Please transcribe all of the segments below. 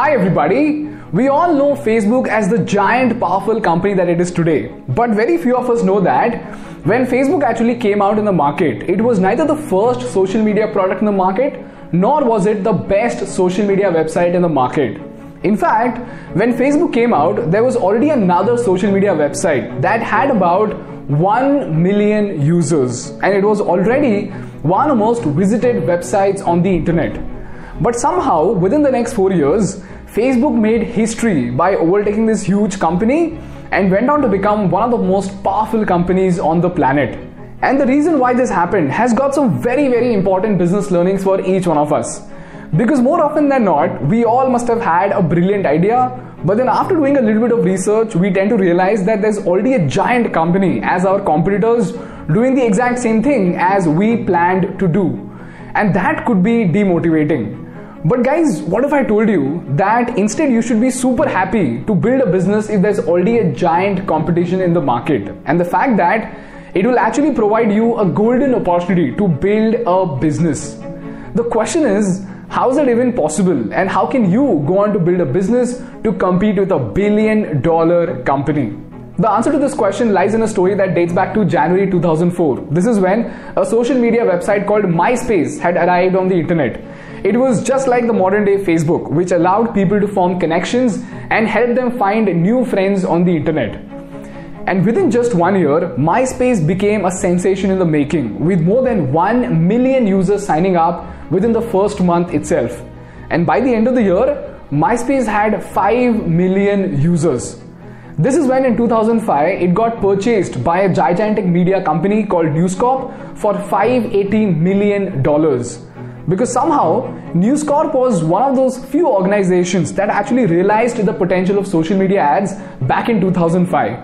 Hi, everybody. We all know Facebook as the giant, powerful company that it is today. But very few of us know that when Facebook actually came out in the market, it was neither the first social media product in the market nor was it the best social media website in the market. In fact, when Facebook came out, there was already another social media website that had about 1 million users and it was already one of the most visited websites on the internet. But somehow, within the next four years, Facebook made history by overtaking this huge company and went on to become one of the most powerful companies on the planet. And the reason why this happened has got some very, very important business learnings for each one of us. Because more often than not, we all must have had a brilliant idea, but then after doing a little bit of research, we tend to realize that there's already a giant company as our competitors doing the exact same thing as we planned to do. And that could be demotivating. But guys, what if I told you that instead you should be super happy to build a business if there's already a giant competition in the market? And the fact that it will actually provide you a golden opportunity to build a business. The question is, how is it even possible? And how can you go on to build a business to compete with a billion dollar company? The answer to this question lies in a story that dates back to January 2004. This is when a social media website called MySpace had arrived on the internet. It was just like the modern day Facebook, which allowed people to form connections and help them find new friends on the internet. And within just one year, MySpace became a sensation in the making, with more than 1 million users signing up within the first month itself. And by the end of the year, MySpace had 5 million users. This is when in 2005 it got purchased by a gigantic media company called News Corp for 580 million dollars because somehow News Corp was one of those few organizations that actually realized the potential of social media ads back in 2005.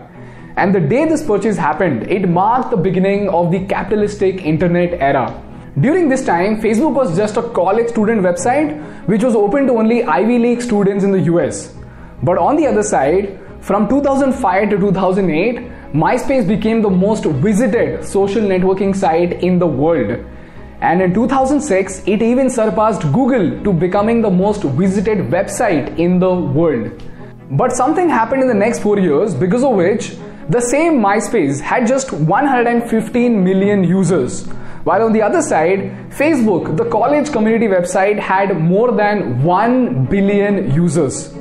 And the day this purchase happened, it marked the beginning of the capitalistic internet era. During this time, Facebook was just a college student website which was open to only Ivy League students in the US. But on the other side, from 2005 to 2008, MySpace became the most visited social networking site in the world and in 2006, it even surpassed Google to becoming the most visited website in the world. But something happened in the next four years because of which the same MySpace had just 115 million users. While on the other side, Facebook, the college community website, had more than 1 billion users.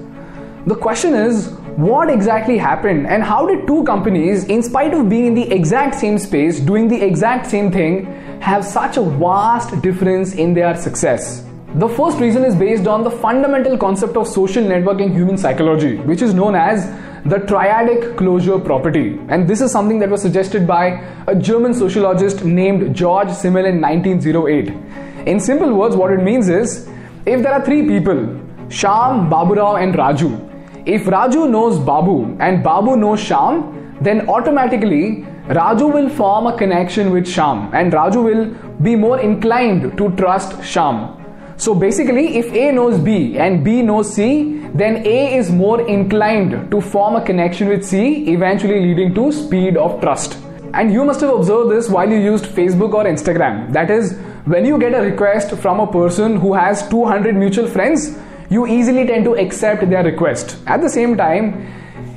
The question is, what exactly happened and how did two companies, in spite of being in the exact same space, doing the exact same thing, have such a vast difference in their success? The first reason is based on the fundamental concept of social networking human psychology, which is known as the triadic closure property. And this is something that was suggested by a German sociologist named George Simmel in 1908. In simple words, what it means is if there are three people, Sham, Baburao, and Raju, if Raju knows Babu and Babu knows Sham, then automatically Raju will form a connection with Sham and Raju will be more inclined to trust Sham. So basically, if A knows B and B knows C, then A is more inclined to form a connection with C, eventually leading to speed of trust. And you must have observed this while you used Facebook or Instagram. That is, when you get a request from a person who has 200 mutual friends, you easily tend to accept their request. At the same time,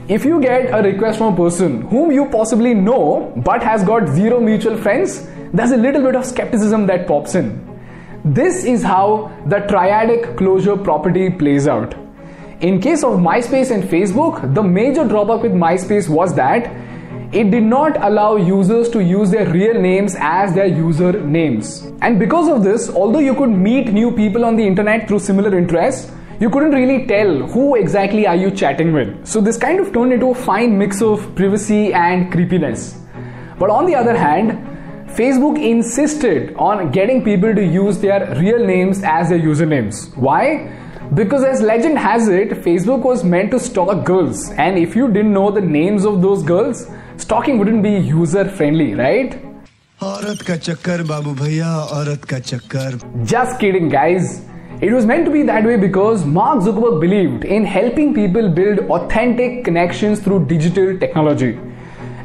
if you get a request from a person whom you possibly know but has got zero mutual friends, there's a little bit of skepticism that pops in. This is how the triadic closure property plays out. In case of MySpace and Facebook, the major drawback with MySpace was that it did not allow users to use their real names as their user names. And because of this, although you could meet new people on the internet through similar interests, you couldn't really tell who exactly are you chatting with. So this kind of turned into a fine mix of privacy and creepiness. But on the other hand, Facebook insisted on getting people to use their real names as their usernames. Why? Because as legend has it, Facebook was meant to stalk girls, and if you didn't know the names of those girls, stalking wouldn't be user friendly, right? औरत का चक्कर बाबू भैया औरत का चक्कर Just kidding, guys. it was meant to be that way because Mark Zuckerberg believed in helping people build authentic connections through digital technology.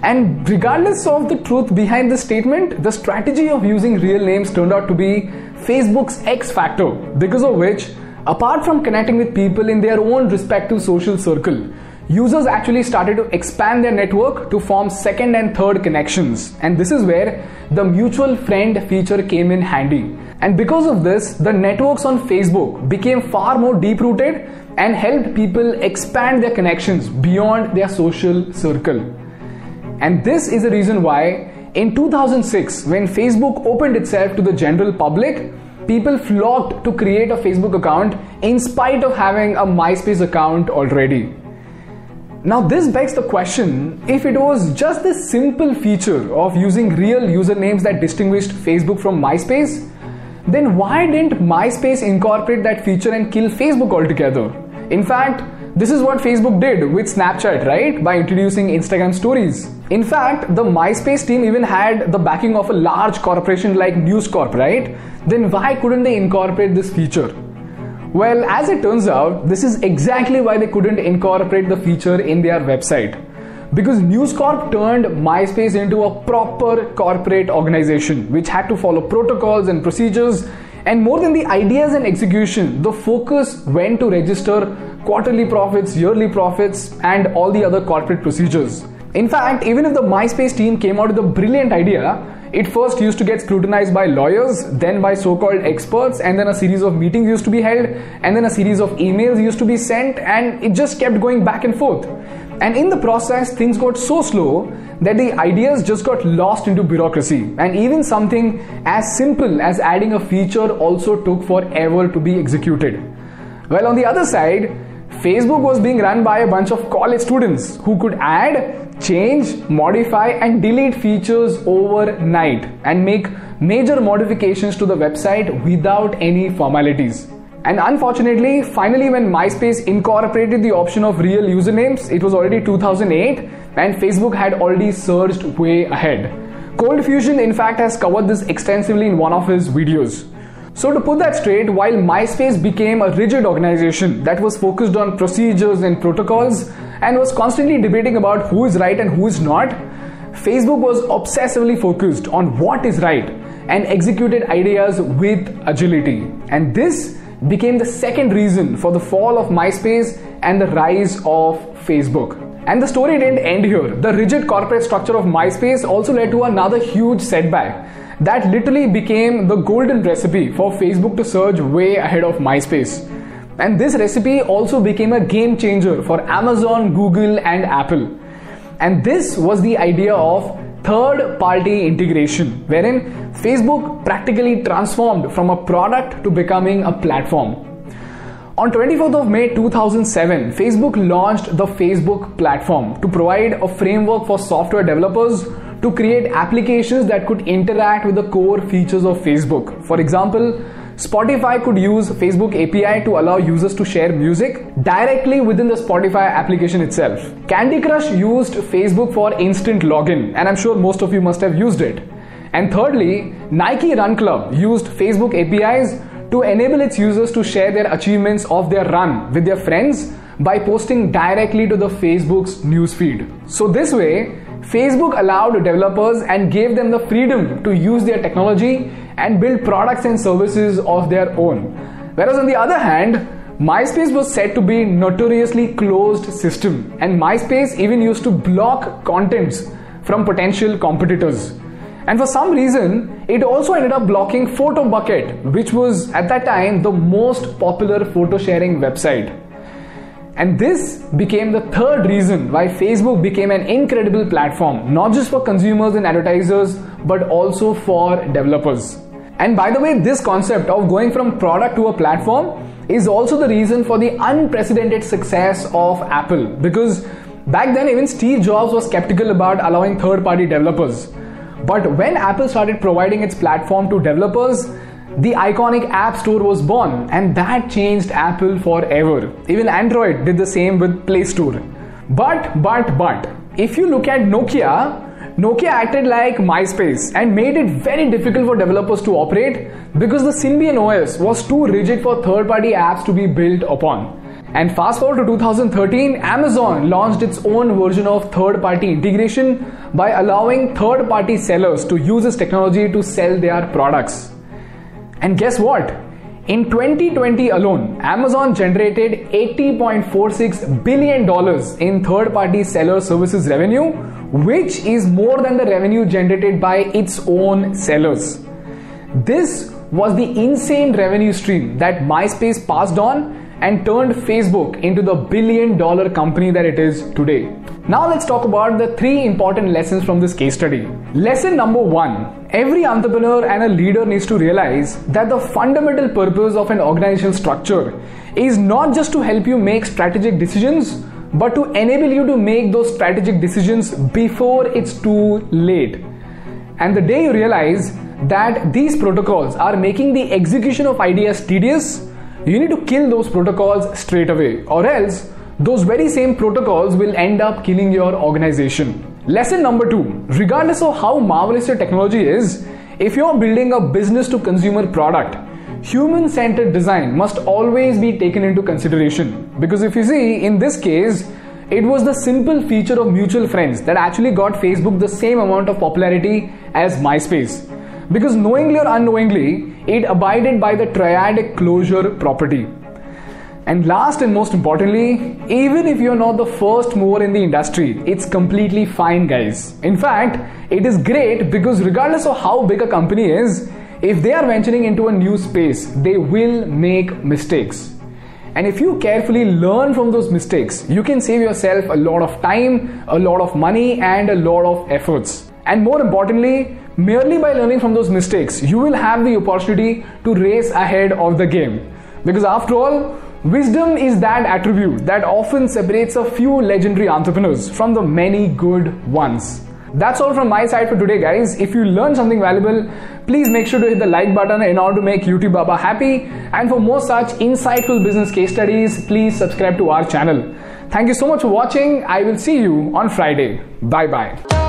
And regardless of the truth behind this statement, the strategy of using real names turned out to be Facebook's X factor, because of which Apart from connecting with people in their own respective social circle, users actually started to expand their network to form second and third connections. And this is where the mutual friend feature came in handy. And because of this, the networks on Facebook became far more deep rooted and helped people expand their connections beyond their social circle. And this is the reason why in 2006, when Facebook opened itself to the general public, people flocked to create a Facebook account in spite of having a MySpace account already. Now, this begs the question if it was just this simple feature of using real usernames that distinguished Facebook from MySpace, then why didn't MySpace incorporate that feature and kill Facebook altogether? In fact, this is what Facebook did with Snapchat, right? By introducing Instagram stories. In fact, the MySpace team even had the backing of a large corporation like News Corp, right? Then why couldn't they incorporate this feature? Well, as it turns out, this is exactly why they couldn't incorporate the feature in their website. Because News Corp turned MySpace into a proper corporate organization which had to follow protocols and procedures. And more than the ideas and execution, the focus went to register quarterly profits, yearly profits, and all the other corporate procedures. In fact, even if the MySpace team came out with a brilliant idea, it first used to get scrutinized by lawyers, then by so called experts, and then a series of meetings used to be held, and then a series of emails used to be sent, and it just kept going back and forth. And in the process, things got so slow that the ideas just got lost into bureaucracy. And even something as simple as adding a feature also took forever to be executed. Well, on the other side, Facebook was being run by a bunch of college students who could add, change, modify, and delete features overnight and make major modifications to the website without any formalities. And unfortunately, finally, when MySpace incorporated the option of real usernames, it was already 2008 and Facebook had already surged way ahead. ColdFusion, in fact, has covered this extensively in one of his videos. So, to put that straight, while MySpace became a rigid organization that was focused on procedures and protocols and was constantly debating about who is right and who is not, Facebook was obsessively focused on what is right and executed ideas with agility. And this became the second reason for the fall of MySpace and the rise of Facebook. And the story didn't end here. The rigid corporate structure of MySpace also led to another huge setback that literally became the golden recipe for Facebook to surge way ahead of MySpace. And this recipe also became a game changer for Amazon, Google, and Apple. And this was the idea of third party integration, wherein Facebook practically transformed from a product to becoming a platform. On 24th of May 2007, Facebook launched the Facebook platform to provide a framework for software developers to create applications that could interact with the core features of Facebook. For example, Spotify could use Facebook API to allow users to share music directly within the Spotify application itself. Candy Crush used Facebook for instant login, and I'm sure most of you must have used it. And thirdly, Nike Run Club used Facebook APIs to enable its users to share their achievements of their run with their friends by posting directly to the Facebook's newsfeed. So this way, Facebook allowed developers and gave them the freedom to use their technology and build products and services of their own. Whereas on the other hand, MySpace was said to be notoriously closed system and MySpace even used to block contents from potential competitors. And for some reason, it also ended up blocking PhotoBucket, which was at that time the most popular photo sharing website. And this became the third reason why Facebook became an incredible platform, not just for consumers and advertisers, but also for developers. And by the way, this concept of going from product to a platform is also the reason for the unprecedented success of Apple because back then even Steve Jobs was skeptical about allowing third party developers. But when Apple started providing its platform to developers, the iconic App Store was born, and that changed Apple forever. Even Android did the same with Play Store. But, but, but, if you look at Nokia, Nokia acted like MySpace and made it very difficult for developers to operate because the Symbian OS was too rigid for third party apps to be built upon. And fast forward to 2013, Amazon launched its own version of third party integration by allowing third party sellers to use this technology to sell their products. And guess what? In 2020 alone, Amazon generated $80.46 billion in third party seller services revenue, which is more than the revenue generated by its own sellers. This was the insane revenue stream that MySpace passed on and turned Facebook into the billion dollar company that it is today. Now let's talk about the three important lessons from this case study. Lesson number one every entrepreneur and a leader needs to realize that the fundamental purpose of an organizational structure is not just to help you make strategic decisions, but to enable you to make those strategic decisions before it's too late. And the day you realize that these protocols are making the execution of ideas tedious, you need to kill those protocols straight away, or else those very same protocols will end up killing your organization. Lesson number two regardless of how marvelous your technology is, if you're building a business to consumer product, human centered design must always be taken into consideration. Because if you see, in this case, it was the simple feature of mutual friends that actually got Facebook the same amount of popularity as MySpace because knowingly or unknowingly, it abided by the triadic closure property. And last and most importantly, even if you're not the first mover in the industry, it's completely fine, guys. In fact, it is great because regardless of how big a company is, if they are venturing into a new space, they will make mistakes. And if you carefully learn from those mistakes, you can save yourself a lot of time, a lot of money, and a lot of efforts. And more importantly, merely by learning from those mistakes, you will have the opportunity to race ahead of the game. Because after all, wisdom is that attribute that often separates a few legendary entrepreneurs from the many good ones. That's all from my side for today, guys. If you learned something valuable, please make sure to hit the like button in order to make YouTube Baba happy. And for more such insightful business case studies, please subscribe to our channel. Thank you so much for watching. I will see you on Friday. Bye bye.